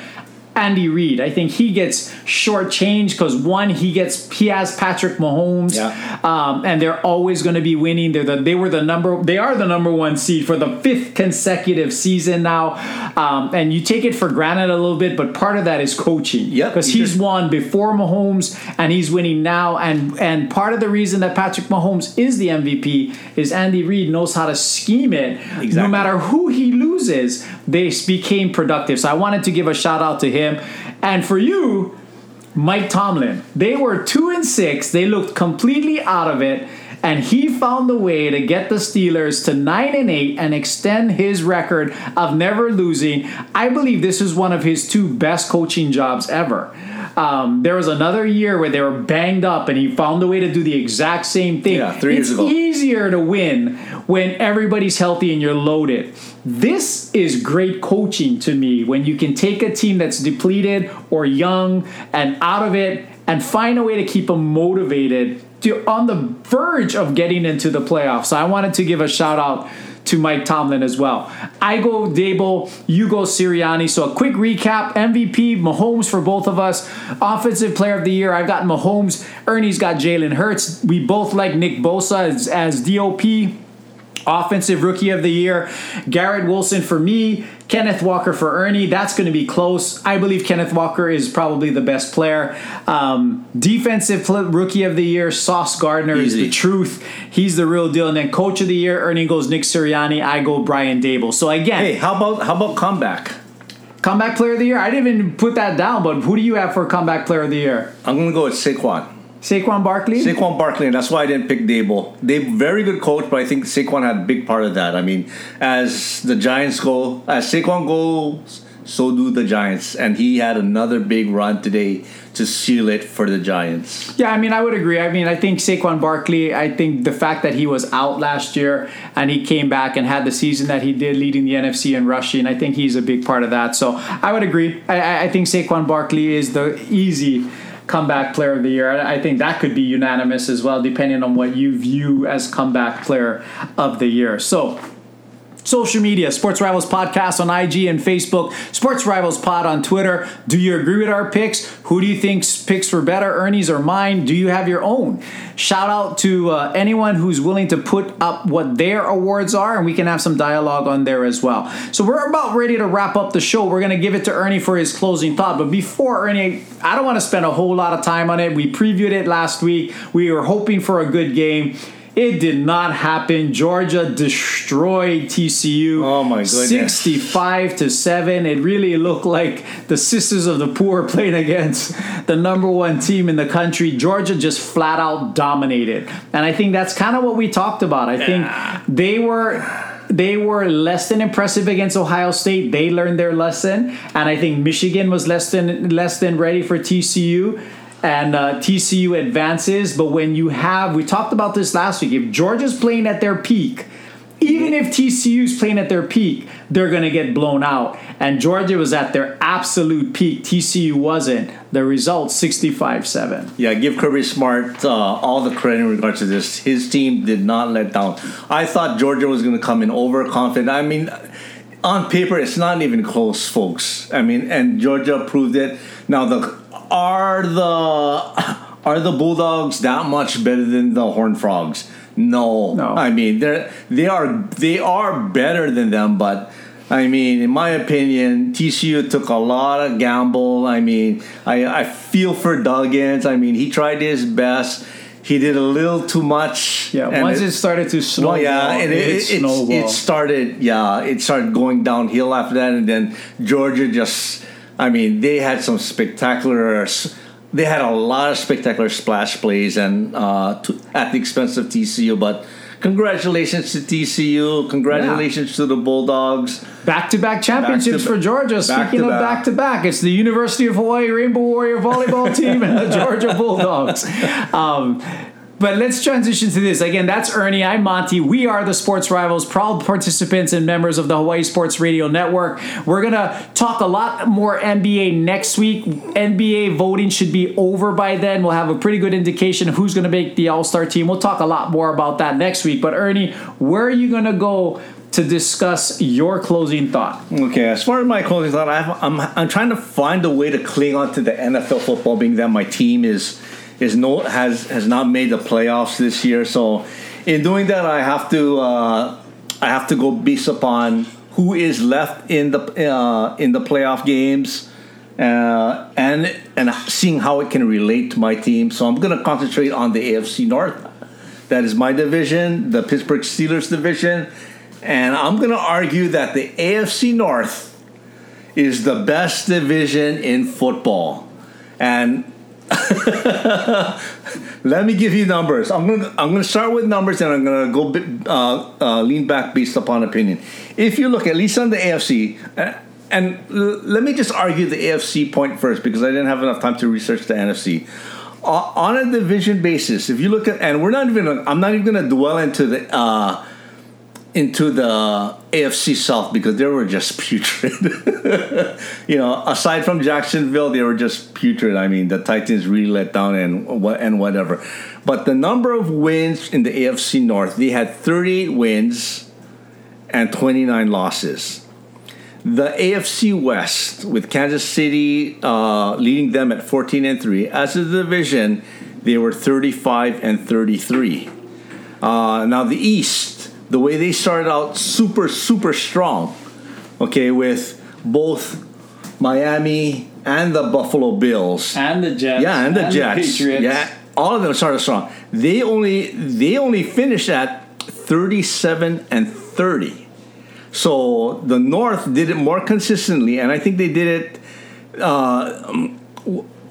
Andy Reid. I think he gets shortchanged because one, he gets he has Patrick Mahomes, yeah. um, and they're always going to be winning. They're the they were the number they are the number one seed for the fifth consecutive season now, um, and you take it for granted a little bit, but part of that is coaching. Yeah, because he's won before Mahomes and he's winning now, and and part of the reason that Patrick Mahomes is the MVP is Andy Reid knows how to scheme it. Exactly. No matter who he loses, they became productive. So I wanted to give a shout out to him. And for you, Mike Tomlin, they were two and six. They looked completely out of it. And he found the way to get the Steelers to nine and eight and extend his record of never losing. I believe this is one of his two best coaching jobs ever. Um, there was another year where they were banged up, and he found a way to do the exact same thing. Yeah, three it's years ago. easier to win when everybody's healthy and you're loaded. This is great coaching to me when you can take a team that's depleted or young and out of it and find a way to keep them motivated to on the verge of getting into the playoffs. So I wanted to give a shout out to Mike Tomlin as well. I go Daboll, you go Sirianni. So a quick recap: MVP, Mahomes for both of us. Offensive Player of the Year, I've got Mahomes. Ernie's got Jalen Hurts. We both like Nick Bosa as, as DOP. Offensive Rookie of the Year, Garrett Wilson for me, Kenneth Walker for Ernie. That's going to be close. I believe Kenneth Walker is probably the best player. Um, defensive Rookie of the Year, Sauce Gardner Easy. is the truth. He's the real deal. And then Coach of the Year, Ernie goes Nick Sirianni. I go Brian Daboll. So again, hey, how about how about comeback? Comeback Player of the Year. I didn't even put that down, but who do you have for comeback Player of the Year? I'm going to go with Saquon. Saquon Barkley? Saquon Barkley, and that's why I didn't pick Daboll. They very good coach, but I think Saquon had a big part of that. I mean, as the Giants go, as Saquon goes, so do the Giants, and he had another big run today to seal it for the Giants. Yeah, I mean, I would agree. I mean, I think Saquon Barkley. I think the fact that he was out last year and he came back and had the season that he did, leading the NFC in rushing, I think he's a big part of that. So I would agree. I, I think Saquon Barkley is the easy comeback player of the year. I think that could be unanimous as well, depending on what you view as comeback player of the year. So Social media, Sports Rivals Podcast on IG and Facebook, Sports Rivals Pod on Twitter. Do you agree with our picks? Who do you think picks were better, Ernie's or mine? Do you have your own? Shout out to uh, anyone who's willing to put up what their awards are, and we can have some dialogue on there as well. So we're about ready to wrap up the show. We're going to give it to Ernie for his closing thought. But before Ernie, I don't want to spend a whole lot of time on it. We previewed it last week. We were hoping for a good game. It did not happen. Georgia destroyed TCU. Oh my goodness. 65 to 7. It really looked like the Sisters of the Poor playing against the number one team in the country. Georgia just flat out dominated. And I think that's kind of what we talked about. I think they were they were less than impressive against Ohio State. They learned their lesson, and I think Michigan was less than less than ready for TCU and uh, TCU advances. But when you have, we talked about this last week, if Georgia's playing at their peak, even if TCU's playing at their peak, they're going to get blown out. And Georgia was at their absolute peak. TCU wasn't. The result 65 7. Yeah, give Kirby Smart uh, all the credit in regards to this. His team did not let down. I thought Georgia was going to come in overconfident. I mean, on paper, it's not even close, folks. I mean, and Georgia proved it. Now, the are the are the Bulldogs that much better than the Horned Frogs? No. no. I mean, they're they are they are better than them, but I mean, in my opinion, TCU took a lot of gamble. I mean, I, I feel for Duggins. I mean, he tried his best. He did a little too much. Yeah, once it, it, started to snowball, well, yeah, and it, it, it, it started. Yeah, it started going downhill after that, and then Georgia just I mean, they had some spectacular. They had a lot of spectacular splash plays and uh, to, at the expense of TCU, but congratulations to TCU. Congratulations to the Bulldogs. Back to back championships Back-to-back. for Georgia. Speaking of Back-to-back. back to back, it's the University of Hawaii Rainbow Warrior volleyball team and the Georgia Bulldogs. Um, but let's transition to this. Again, that's Ernie. I'm Monty. We are the Sports Rivals, proud participants and members of the Hawaii Sports Radio Network. We're going to talk a lot more NBA next week. NBA voting should be over by then. We'll have a pretty good indication of who's going to make the All Star team. We'll talk a lot more about that next week. But, Ernie, where are you going to go to discuss your closing thought? Okay, as far as my closing thought, I have, I'm I'm trying to find a way to cling on to the NFL football, being that my team is is no has has not made the playoffs this year. So, in doing that, I have to uh, I have to go based upon who is left in the uh, in the playoff games. Uh, and and seeing how it can relate to my team, so I'm going to concentrate on the AFC North. That is my division, the Pittsburgh Steelers division, and I'm going to argue that the AFC North is the best division in football. And let me give you numbers. I'm to I'm to start with numbers, and I'm to go bit, uh, uh, lean back based upon opinion. If you look at least on the AFC, uh, and let me just argue the AFC point first because I didn't have enough time to research the NFC. Uh, on a division basis, if you look at, and we're not even, I'm not even to dwell into the. Into the AFC South because they were just putrid. you know, aside from Jacksonville, they were just putrid. I mean, the Titans really let down and and whatever. But the number of wins in the AFC North, they had 38 wins and 29 losses. The AFC West, with Kansas City uh, leading them at 14 and 3, as a division, they were 35 and 33. Uh, now, the East, the way they started out super, super strong, okay, with both Miami and the Buffalo Bills. And the Jets. Yeah, and the Jets. Patriots. Yeah, all of them started strong. They only they only finished at 37 and 30. So the North did it more consistently, and I think they did it uh,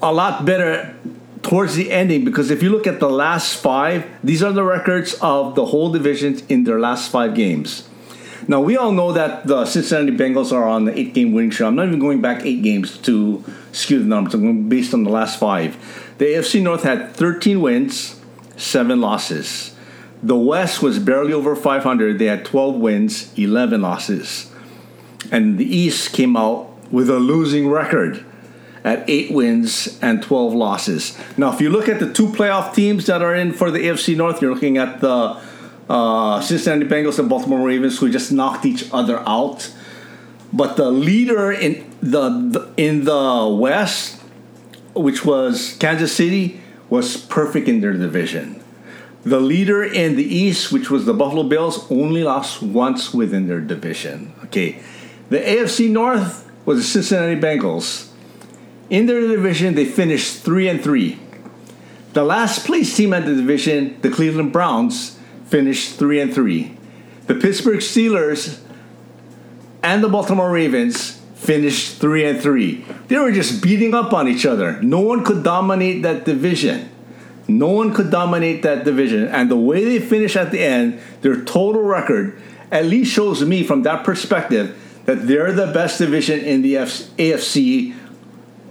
a lot better towards the ending because if you look at the last five, these are the records of the whole division in their last five games. Now we all know that the Cincinnati Bengals are on the eight-game winning streak. I'm not even going back eight games to skew the numbers. I'm going based on the last five. The AFC North had 13 wins, seven losses. The West was barely over 500. They had 12 wins, 11 losses, and the East came out with a losing record at eight wins and 12 losses. Now, if you look at the two playoff teams that are in for the AFC North, you're looking at the uh, Cincinnati Bengals and Baltimore Ravens, who just knocked each other out. But the leader in the, the in the West, which was Kansas City, was perfect in their division. The leader in the East, which was the Buffalo Bills, only lost once within their division. Okay, the AFC North was the Cincinnati Bengals. In their division, they finished three and three. The last place team at the division, the Cleveland Browns, finished three and three. The Pittsburgh Steelers and the Baltimore Ravens finished three and three. They were just beating up on each other. No one could dominate that division. No one could dominate that division. And the way they finished at the end, their total record at least shows me from that perspective that they're the best division in the AFC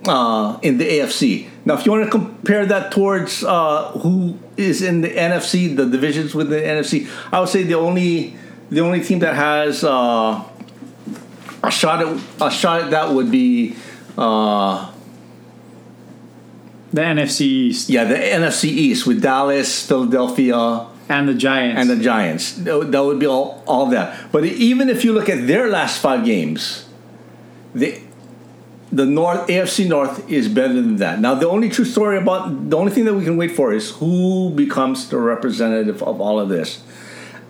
uh, in the AFC. Now, if you want to compare that towards uh, who is in the NFC, the divisions within the NFC, I would say the only the only team that has uh, a shot at a shot at that would be uh, The NFC East yeah the NFC East with Dallas, Philadelphia, and the Giants. and the Giants. That would be all all that. But even if you look at their last five games, the the North AFC North is better than that. Now, the only true story about the only thing that we can wait for is who becomes the representative of all of this.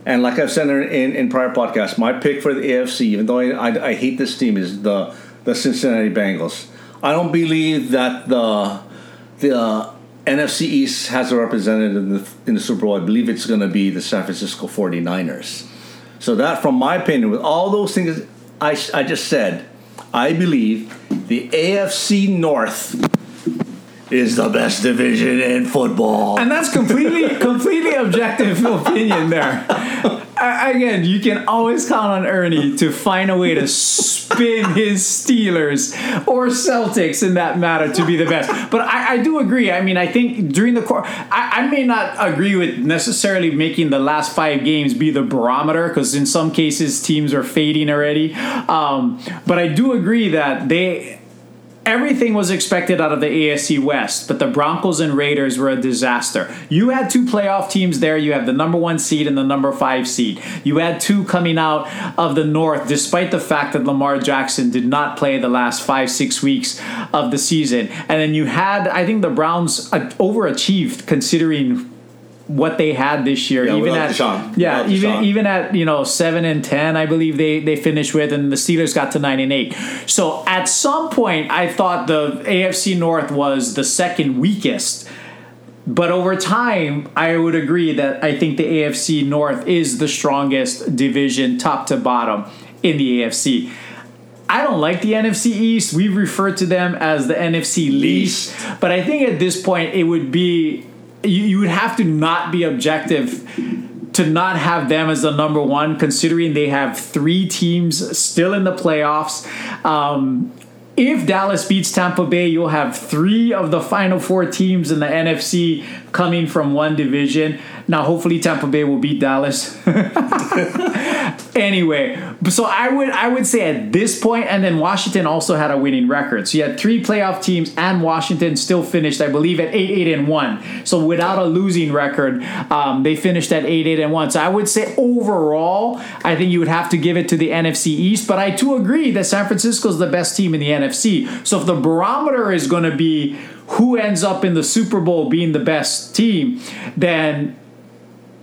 And like I've said in, in, prior podcasts, my pick for the AFC, even though I, I, I hate this team, is the the Cincinnati Bengals. I don't believe that the the NFC East has a representative in the, in the Super Bowl. I believe it's going to be the San Francisco 49ers. So that, from my opinion, with all those things I, I just said, I believe the AFC North is the best division in football. And that's completely, completely objective opinion there. Again, you can always count on Ernie to find a way to spin his Steelers or Celtics in that matter to be the best. But I, I do agree. I mean, I think during the course, I, I may not agree with necessarily making the last five games be the barometer because in some cases teams are fading already. Um, but I do agree that they everything was expected out of the AFC West, but the Broncos and Raiders were a disaster. You had two playoff teams there. You have the number one seed and the number five seed. You had two coming out of the North, despite the fact that Lamar Jackson did not play the last five, six weeks of the season. And then you had, I think the Browns uh, overachieved considering what they had this year. Yeah, even at Deshaun. yeah, Without even Deshaun. even at you know seven and ten, I believe they they finished with, and the Steelers got to nine and eight. So at some point, I thought the AFC North was the second weakest. But over time, I would agree that I think the AFC North is the strongest division, top to bottom, in the AFC. I don't like the NFC East. We refer to them as the NFC least. But I think at this point, it would be you, you would have to not be objective to not have them as the number one, considering they have three teams still in the playoffs. Um, if Dallas beats Tampa Bay, you'll have three of the final four teams in the NFC coming from one division. Now, hopefully, Tampa Bay will beat Dallas. anyway, so I would I would say at this point, and then Washington also had a winning record. So you had three playoff teams, and Washington still finished, I believe, at eight eight and one. So without a losing record, um, they finished at eight eight and one. So I would say overall, I think you would have to give it to the NFC East. But I too agree that San Francisco is the best team in the NFC. So if the barometer is going to be who ends up in the Super Bowl being the best team, then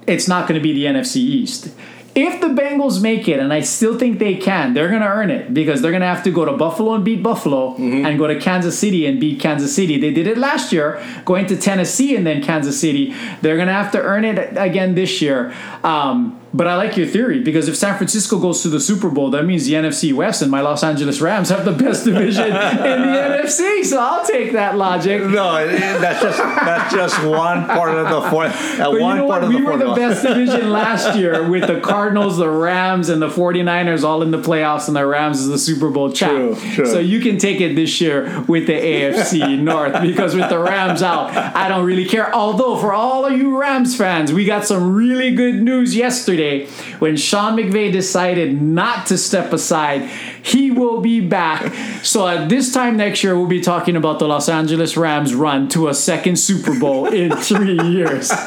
it's not going to be the NFC East. If the Bengals make it, and I still think they can, they're going to earn it because they're going to have to go to Buffalo and beat Buffalo and go to Kansas City and beat Kansas City. They did it last year, going to Tennessee and then Kansas City. They're going to have to earn it again this year. Um, but I like your theory because if San Francisco goes to the Super Bowl, that means the NFC West and my Los Angeles Rams have the best division in the NFC. So I'll take that logic. No, that's just that's just one part of the fourth. Uh, But one you know part what? of We the were the best division last year with the Cardinals, the Rams, and the 49ers all in the playoffs, and the Rams is the Super Bowl champ. True, true. So you can take it this year with the AFC North because with the Rams out, I don't really care. Although, for all of you Rams fans, we got some really good news yesterday when Sean McVay decided not to step aside. He will be back. So at this time next year, we'll be talking about the Los Angeles Rams run to a second Super Bowl in three years.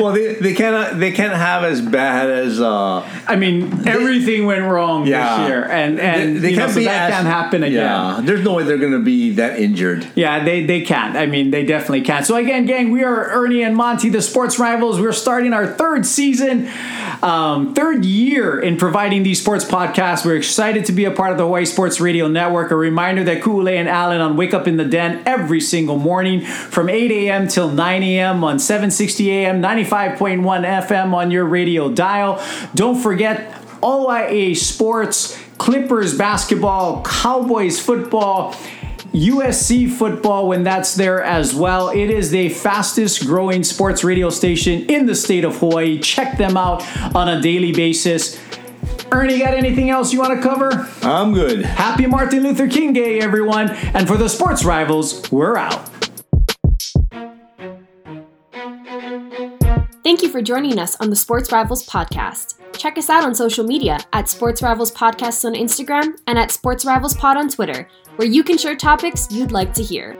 Well, they, they can't they can't have as bad as uh, I mean, everything went wrong yeah. this year, and and they, they can't so be that as- can't happen again. Yeah, there's no way they're going to be that injured. Yeah, they, they can't. I mean, they definitely can't. So, again, gang, we are Ernie and Monty, the sports rivals. We're starting our third season, um, third year in providing these sports podcasts. We're excited to be a part of the Hawaii Sports Radio Network. A reminder that Kool-Aid and Allen on Wake Up in the Den every single morning from 8 a.m. till 9 a.m. on 760 a.m., 95.1 FM on your radio dial. Don't forget OIA Sports, Clippers basketball, Cowboys football. USC football when that's there as well. It is the fastest growing sports radio station in the state of Hawaii. Check them out on a daily basis. Ernie, got anything else you want to cover? I'm good. Happy Martin Luther King Day, everyone. And for the sports rivals, we're out. Thank you for joining us on the Sports Rivals podcast. Check us out on social media at Sports Rivals Podcast on Instagram and at Sports Rivals Pod on Twitter, where you can share topics you'd like to hear.